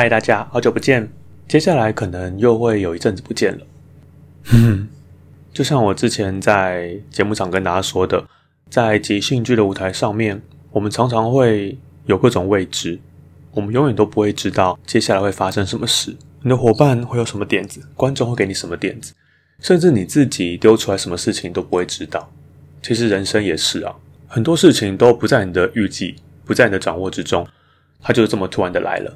嗨，大家好久不见！接下来可能又会有一阵子不见了。嗯，就像我之前在节目上跟大家说的，在即兴剧的舞台上面，我们常常会有各种未知，我们永远都不会知道接下来会发生什么事。你的伙伴会有什么点子，观众会给你什么点子，甚至你自己丢出来什么事情都不会知道。其实人生也是啊，很多事情都不在你的预计，不在你的掌握之中，它就是这么突然的来了。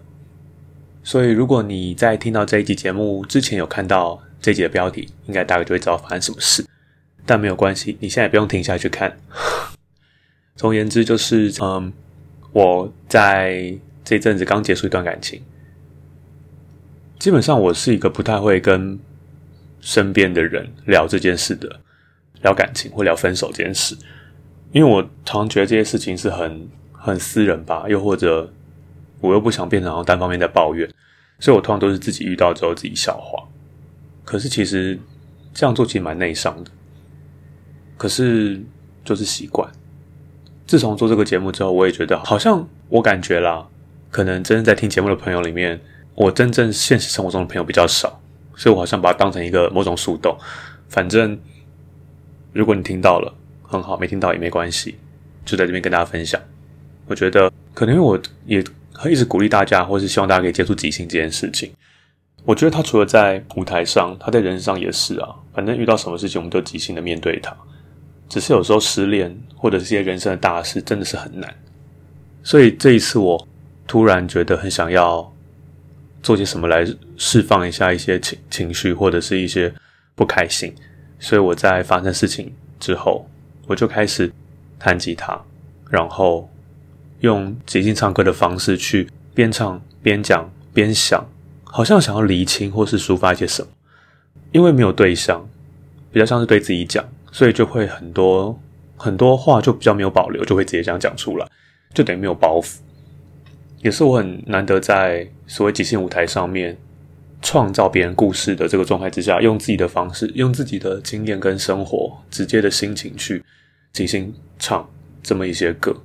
所以，如果你在听到这一集节目之前有看到这集的标题，应该大概就会知道发生什么事。但没有关系，你现在不用停下去看。总而言之，就是嗯，我在这阵子刚结束一段感情。基本上，我是一个不太会跟身边的人聊这件事的，聊感情或聊分手这件事，因为我常觉得这些事情是很很私人吧，又或者。我又不想变成单方面在抱怨，所以我通常都是自己遇到之后自己消化。可是其实这样做其实蛮内伤的。可是就是习惯。自从做这个节目之后，我也觉得好像我感觉啦，可能真正在听节目的朋友里面，我真正现实生活中的朋友比较少，所以我好像把它当成一个某种树洞。反正如果你听到了很好，没听到也没关系，就在这边跟大家分享。我觉得可能因为我也。他一直鼓励大家，或是希望大家可以接触即兴这件事情。我觉得他除了在舞台上，他在人生上也是啊。反正遇到什么事情，我们都即兴的面对它。只是有时候失恋或者是一些人生的大事，真的是很难。所以这一次，我突然觉得很想要做些什么来释放一下一些情情绪，或者是一些不开心。所以我在发生事情之后，我就开始弹吉他，然后。用即兴唱歌的方式去边唱边讲边想，好像想要厘清或是抒发一些什么。因为没有对象，比较像是对自己讲，所以就会很多很多话就比较没有保留，就会直接这样讲出来，就等于没有包袱。也是我很难得在所谓即兴舞台上面创造别人故事的这个状态之下，用自己的方式，用自己的经验跟生活直接的心情去即兴唱这么一些歌。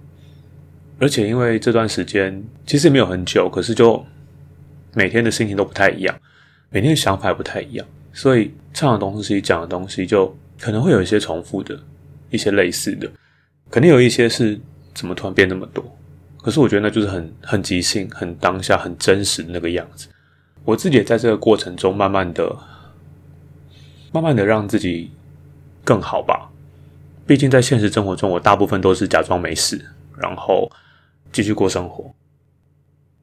而且因为这段时间其实也没有很久，可是就每天的心情都不太一样，每天的想法也不太一样，所以唱的东西、讲的东西就可能会有一些重复的、一些类似的，肯定有一些是怎么突然变那么多。可是我觉得那就是很很即兴、很当下、很真实那个样子。我自己也在这个过程中慢慢的、慢慢的让自己更好吧。毕竟在现实生活中，我大部分都是假装没事，然后。继续过生活。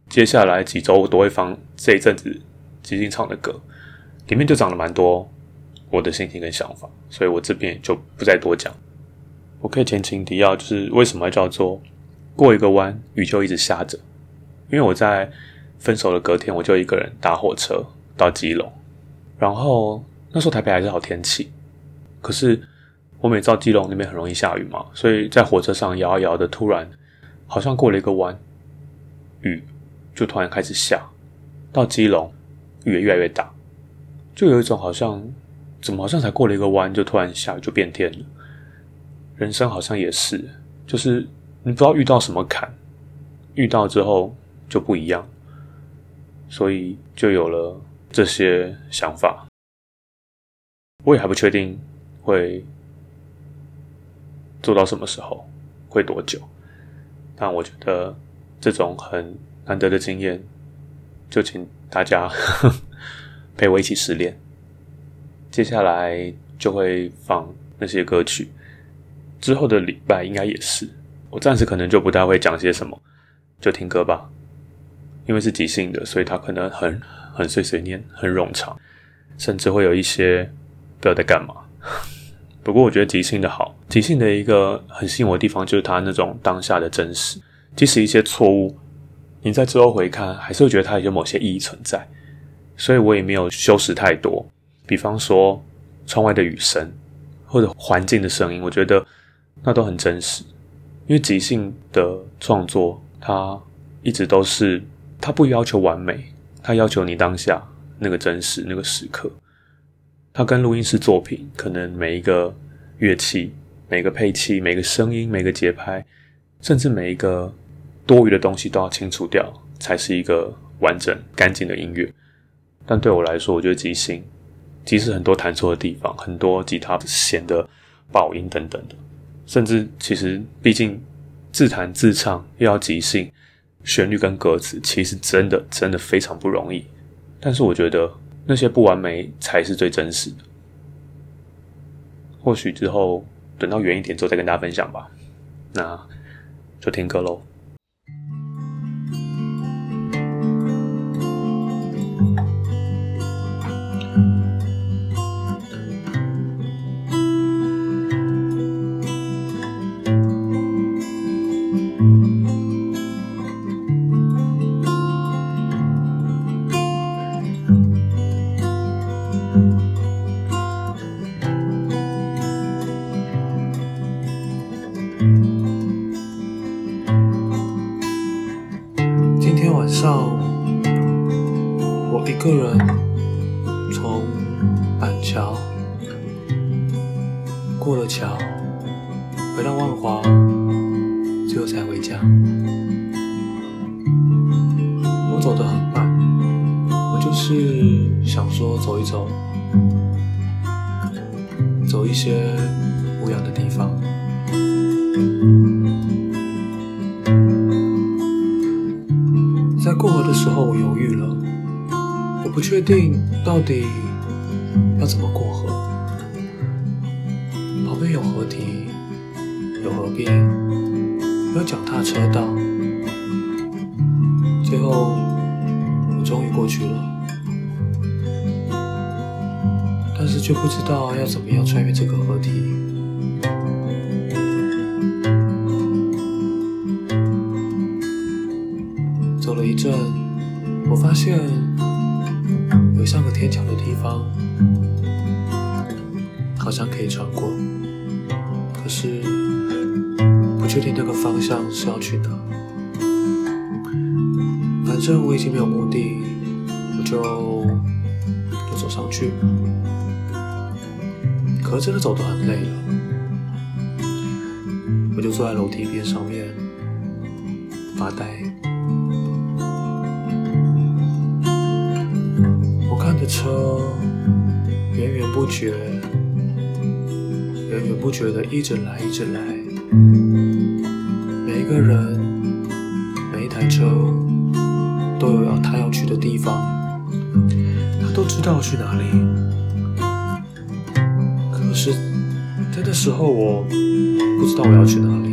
接下来几周我都会放这一阵子即兴唱的歌，里面就讲了蛮多我的心情跟想法，所以我这边就不再多讲。我可以前情提要，就是为什么叫做过一个弯，雨就一直下着。因为我在分手的隔天，我就一个人搭火车到基隆，然后那时候台北还是好天气，可是我每到基隆那边很容易下雨嘛，所以在火车上摇啊摇的，突然好像过了一个弯，雨就突然开始下，到基隆雨也越来越大，就有一种好像怎么好像才过了一个弯，就突然下雨就变天了。人生好像也是，就是你不知道遇到什么坎，遇到之后。就不一样，所以就有了这些想法。我也还不确定会做到什么时候，会多久。但我觉得这种很难得的经验，就请大家 陪我一起失恋。接下来就会放那些歌曲，之后的礼拜应该也是。我暂时可能就不太会讲些什么，就听歌吧。因为是即兴的，所以它可能很很碎碎念，很冗长，甚至会有一些不知道在干嘛。不过我觉得即兴的好，即兴的一个很吸引我的地方就是它那种当下的真实，即使一些错误，你在之后回看，还是会觉得它有某些意义存在。所以我也没有修饰太多，比方说窗外的雨声或者环境的声音，我觉得那都很真实。因为即兴的创作，它一直都是。它不要求完美，它要求你当下那个真实那个时刻。它跟录音室作品，可能每一个乐器、每个配器、每个声音、每个节拍，甚至每一个多余的东西都要清除掉，才是一个完整干净的音乐。但对我来说，我觉得即兴，即使很多弹错的地方，很多吉他弦的爆音等等的，甚至其实毕竟自弹自唱又要即兴。旋律跟歌词其实真的真的非常不容易，但是我觉得那些不完美才是最真实的。或许之后等到远一点之后再跟大家分享吧。那就听歌喽。就是想说走一走，走一些无聊的地方。在过河的时候，我犹豫了。我不确定到底要怎么过河，旁边有河堤，有河边，有脚踏车道，就不知道要怎么样穿越这个河堤。走了一阵，我发现有。像个天桥的地方，好像可以穿过，可是不确定那个方向是要去哪。反正我已经没有目的，我就就走上去。可真的走得很累了，我就坐在楼梯边上面发呆。我看着车源源不绝，源源不绝的一直来，一直来。我要去哪里。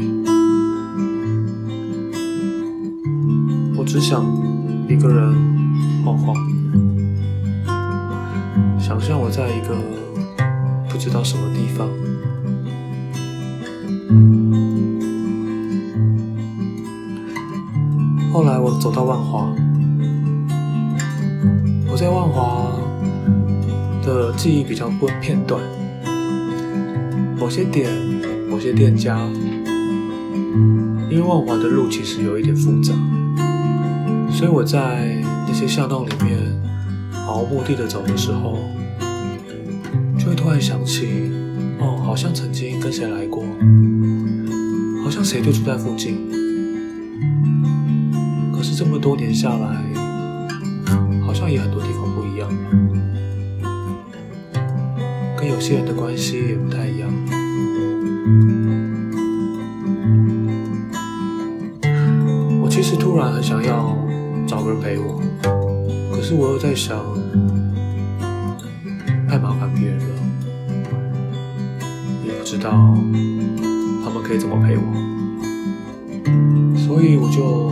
我只想一个人晃晃。想象我在一个不知道什么地方，后来我走到万华，我在万华的记忆比较不片段，某些点，某些店家，因为万华的路其实有一点复杂，所以我在那些巷弄里面毫无目的的走的时候，就会突然想起，哦，好像曾经跟谁来过，好像谁就住在附近。可是这么多年下来，好像也很多地方不一样，跟有些人的关系也不太一样。是我又在想，太麻烦别人了。也不知道他们可以怎么陪我，所以我就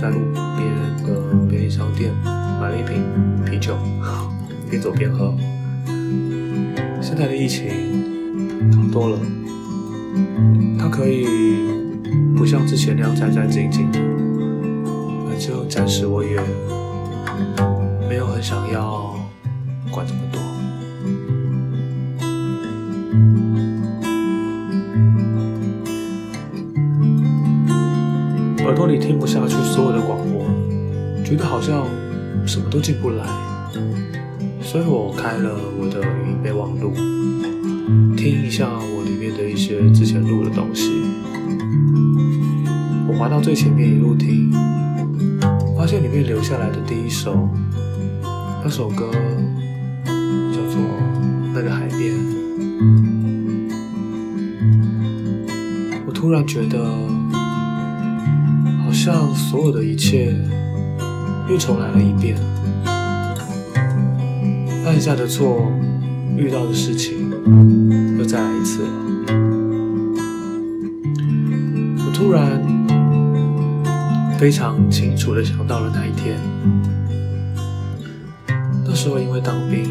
在路边的便利商店买了一瓶啤酒，边走边喝。现在的疫情好多了，它可以不像之前那样战战兢兢的，反正暂时我也没有很想要管这么多。耳朵里听不下去所有的广播，觉得好像什么都进不来，所以我开了我的语音备忘录，听一下我里面的一些之前录的东西。我滑到最前面一路听，发现里面留下来的第一首，那首歌叫做《那个海边》，我突然觉得。好像所有的一切又重来了一遍，犯下的错，遇到的事情又再来一次了。我突然非常清楚地想到了那一天，那时候因为当兵，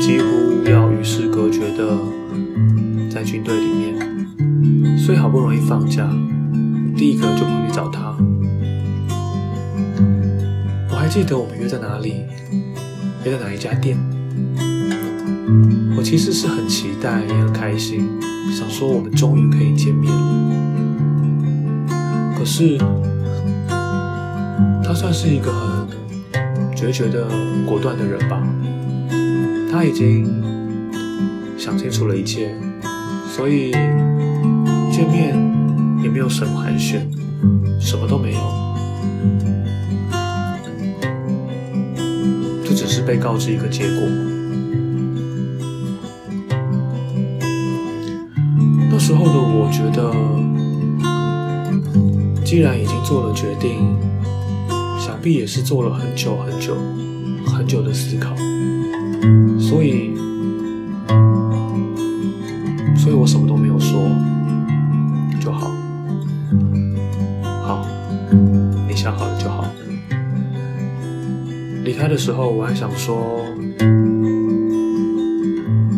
几乎要与世隔绝的在军队里面，所以好不容易放假。第一个就跑去找他，我还记得我们约在哪里，约在哪一家店。我其实是很期待，也很开心，想说我们终于可以见面了。可是他算是一个很决绝的、果断的人吧，他已经想清楚了一切，所以见面。也没有什么寒暄，什么都没有，就只是被告知一个结果。那时候的我觉得，既然已经做了决定，想必也是做了很久很久很久的思考，所以，所以我什么都没有说，就好。好，你想好了就好。离开的时候，我还想说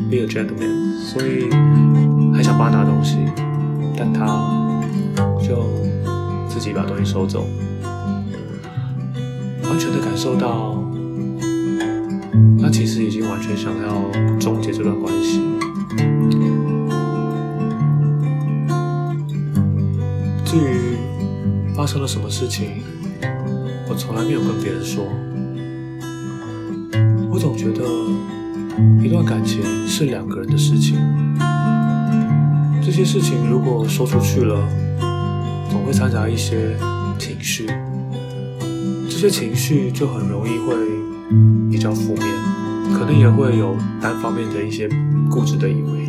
，be a gentleman，所以还想帮他拿东西，但他自己把东西收走，完全的感受到，他其实已经完全想要终结这段关系。至于发生了什么事情，我从来没有跟别人说。我总觉得一段感情是两个人的事情，这些事情如果说出去了，会掺杂一些情绪，这些情绪就很容易会比较负面，可能也会有单方面的一些固执的以为。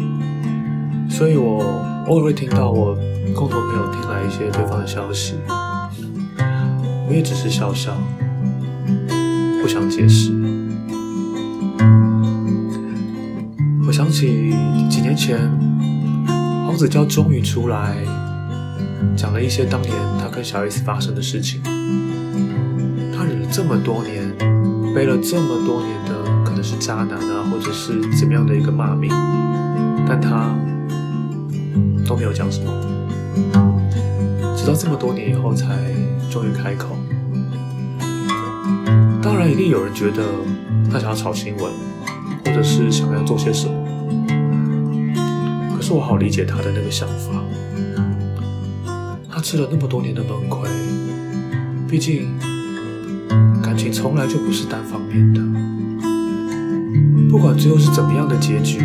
所以我偶尔会听到我共同朋友听来一些对方的消息。我也只是笑笑，不想解释。我想起几年前，黄子佼终于出来讲了一些当年他跟小 S 发生的事情。他忍了这么多年，背了这么多年的可能是渣男啊，或者是怎么样的一个骂名，但他都没有讲什么，直到这么多年以后才终于开口。当然，一定有人觉得他想要炒新闻，或者是想要做些什么。可是我好理解他的那个想法。他吃了那么多年的闷亏，毕竟感情从来就不是单方面的。不管最后是怎么样的结局，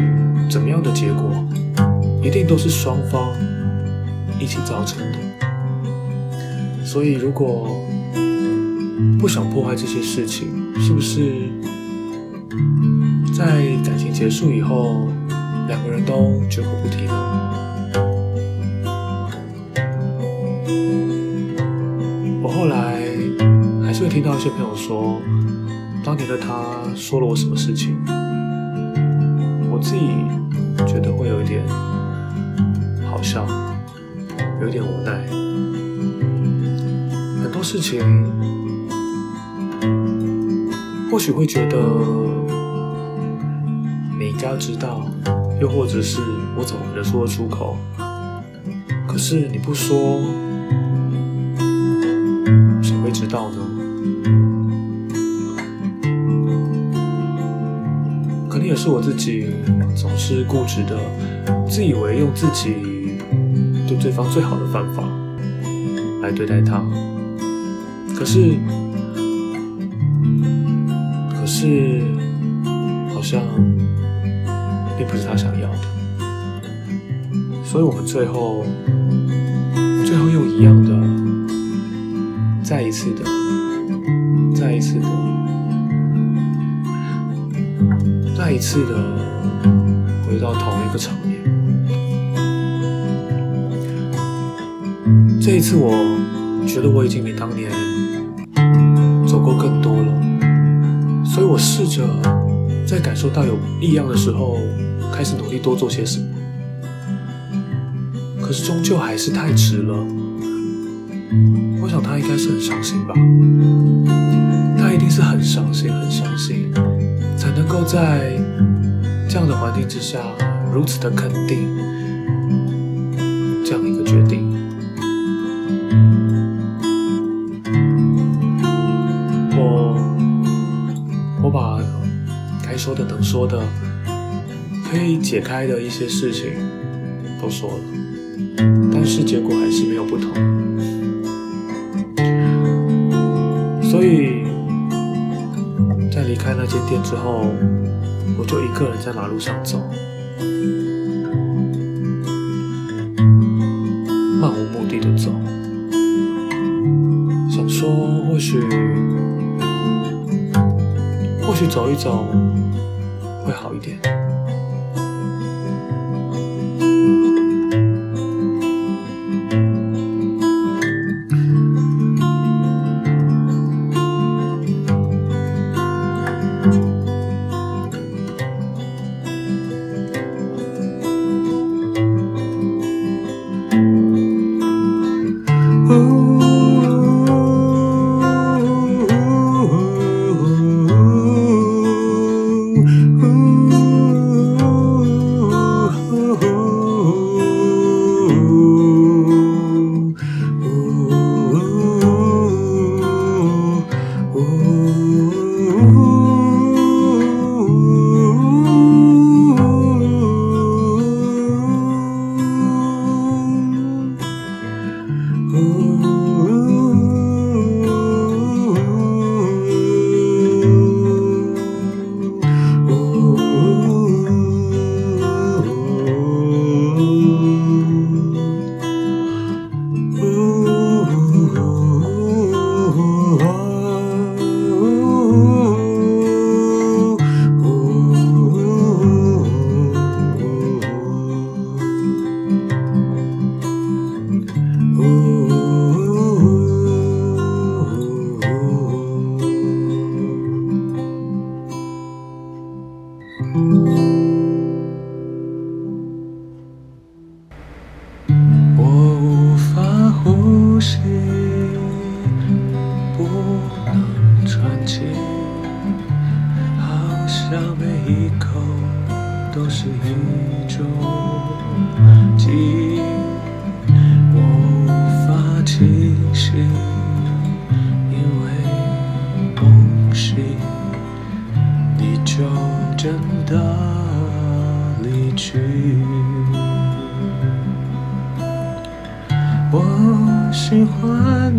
怎么样的结果，一定都是双方一起造成的。所以，如果不想破坏这些事情，是不是在感情结束以后，两个人都绝口不提呢？听到一些朋友说，当年的他说了我什么事情，我自己觉得会有一点好笑，有点无奈，很多事情。或许会觉得你应该知道，又或者是我怎么能说得出口？可是你不说，谁会知道呢？可能也是我自己总是固执的，自以为用自己对对方最好的方法来对待他，可是。可是，好像并不是他想要的，所以我们最后，最后又一样的，再一次次的回到同一个场面。这一次，我觉得我已经比当年走过更多了。所以我试着在感受到有异样的时候，开始努力多做些什么。可是终究还是太迟了。我想他应该是很伤心吧，他一定是很伤心、很伤心，能够在这样的环境之下如此的肯定这样一个决定。我我把该说的能说的，可以解开的一些事情都说了，但是结果还是没有不同。那间店之后，我就一个人在马路上走，漫无目的的走，想说或许，或许走一走。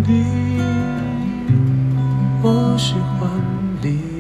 你，我喜欢你，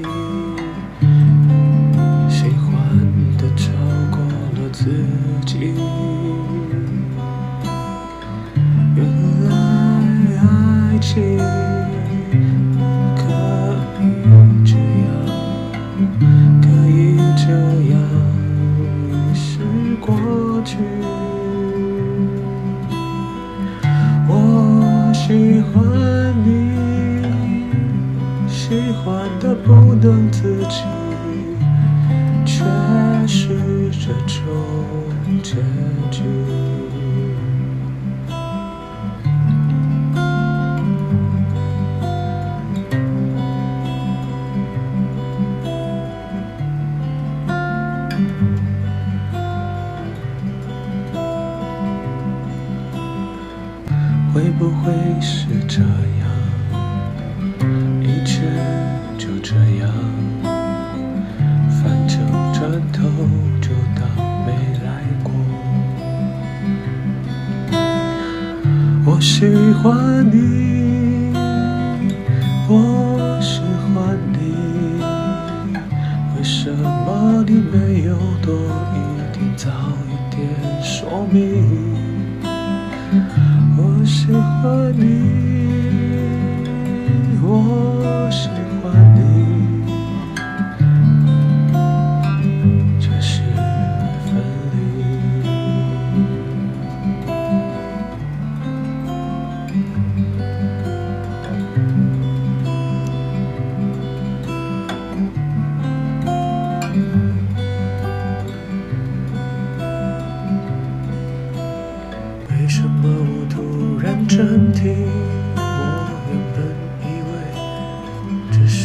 欢你，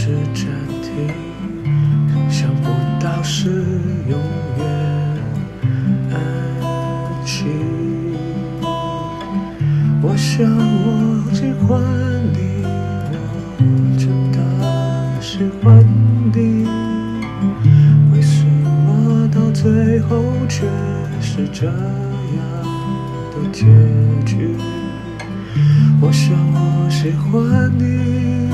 是暂停，想不到是永远安静。我想我喜欢你，我真的喜欢你，为什么到最后却是这样的？结局，我想我喜欢你，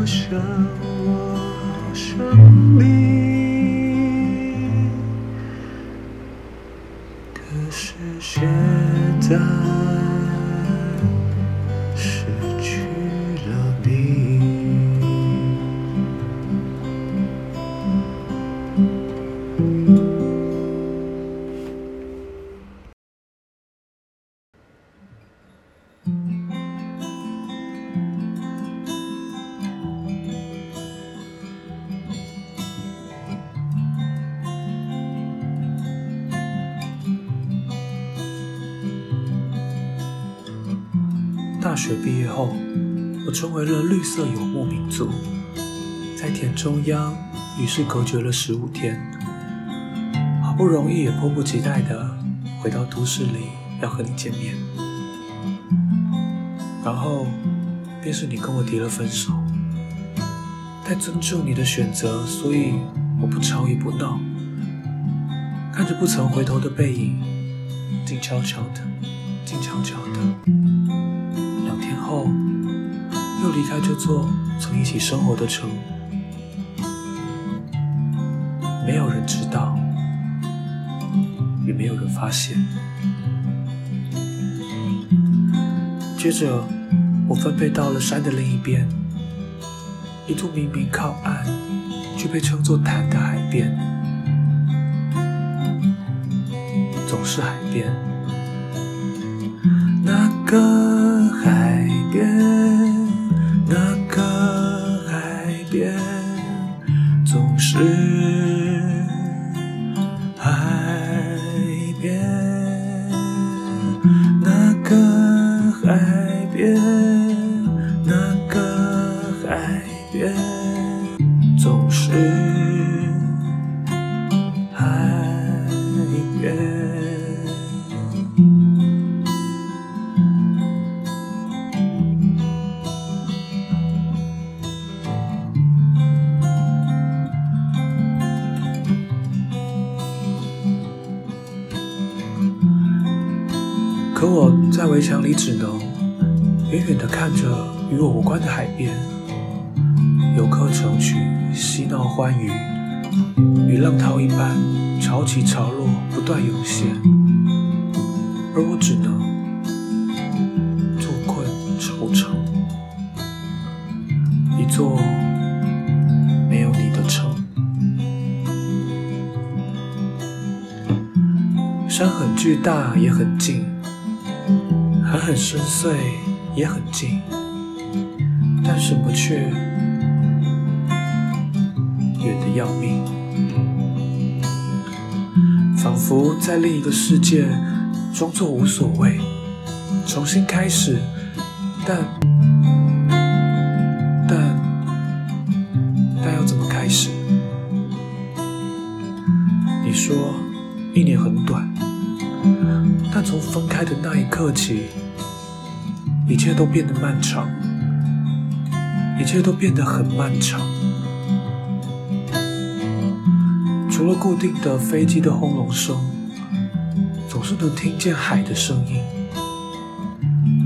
我想我色游牧民族，在田中央与世隔绝了十五天，好不容易也迫不及待的回到都市里要和你见面，然后便是你跟我提了分手，太尊重你的选择，所以我不吵也不闹，看着不曾回头的背影，静悄悄的，静悄悄的。又离开这座曾一起生活的城，没有人知道，也没有人发现。接着，我分配到了山的另一边，一座明明靠岸，却被称作潭的海边，总是海边，那个总是爱人可我在围墙里只能远远地看着与我无关的海边游客成群欢愉，与浪涛一般潮起潮落，不断涌现，而我只能坐困愁城，一座没有你的城。山很巨大，也很近。海很深邃，也很近，但什么却远得要命，仿佛在另一个世界装作无所谓，重新开始，但但但要怎么开始？你说一年很短。但从分开的那一刻起，一切都变得漫长，一切都变得很漫长。除了固定的飞机的轰隆声，总是能听见海的声音。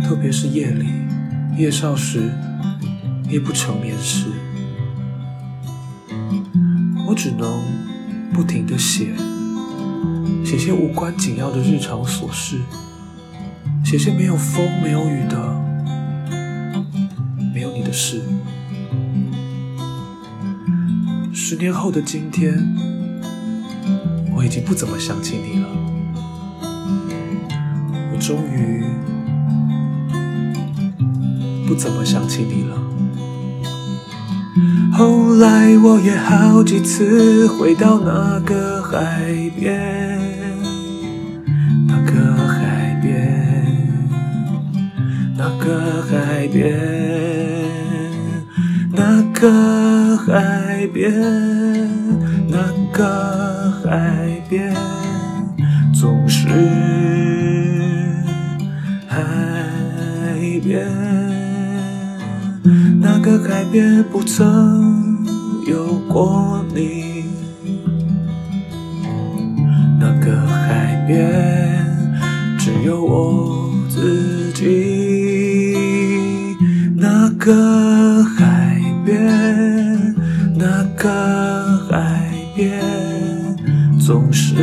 特别是夜里，夜少时，夜不成眠时，我只能不停的写。写些无关紧要的日常琐事，写些没有风没有雨的，没有你的事。十年后的今天，我已经不怎么想起你了。我终于不怎么想起你了。后来我也好几次回到那个海边。那个海边，那个海边，那个海边，那个边。那个海边不曾有过你，那个海边只有我自己。那个海边，那个海边，总是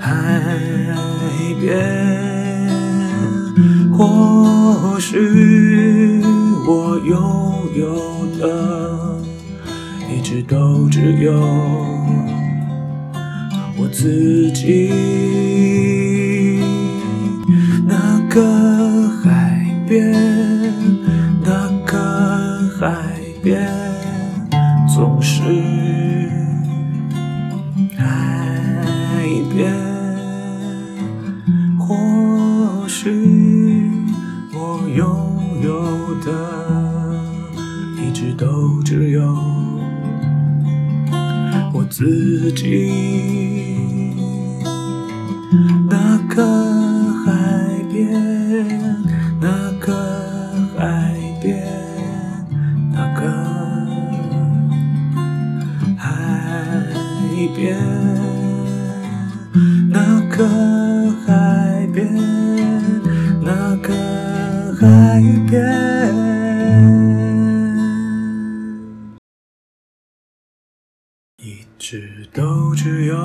海边。或许我拥有的，一直都只有我自己。边，那个海边，那个海边，一直都只有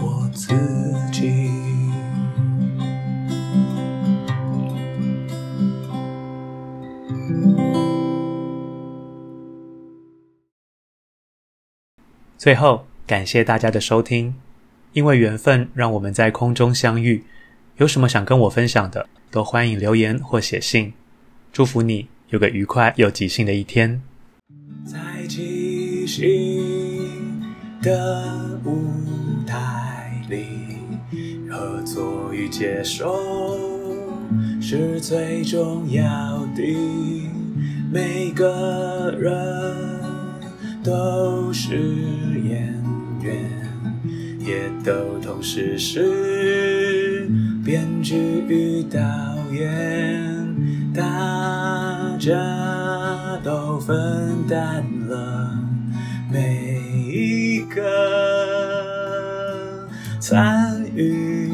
我自己。最后，感谢大家的收听，因为缘分让我们在空中相遇。有什么想跟我分享的，都欢迎留言或写信。祝福你有个愉快又即兴的一天。在即兴的舞台里，合作与接受是最重要的。每个人。都是演员，也都同时是编剧与导演，大家都分担了每一个参与，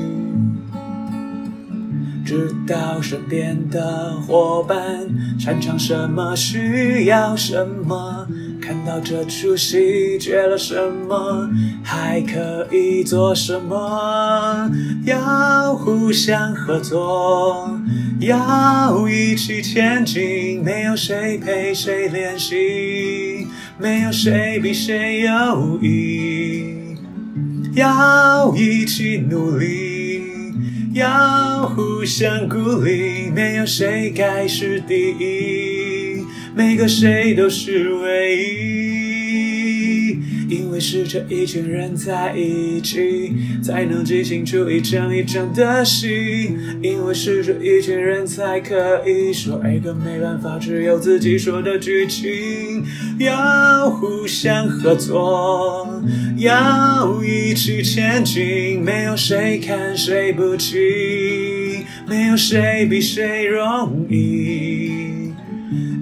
知道身边的伙伴擅长什么，需要什么。看到这出戏缺了什么，还可以做什么？要互相合作，要一起前进。没有谁陪谁练习，没有谁比谁优异。要一起努力，要互相鼓励。没有谁该是第一。每个谁都是唯一，因为是这一群人在一起，才能即兴出一场一场的戏。因为是这一群人才可以说一个没办法只有自己说的剧情。要互相合作，要一起前进，没有谁看谁不起，没有谁比谁容易。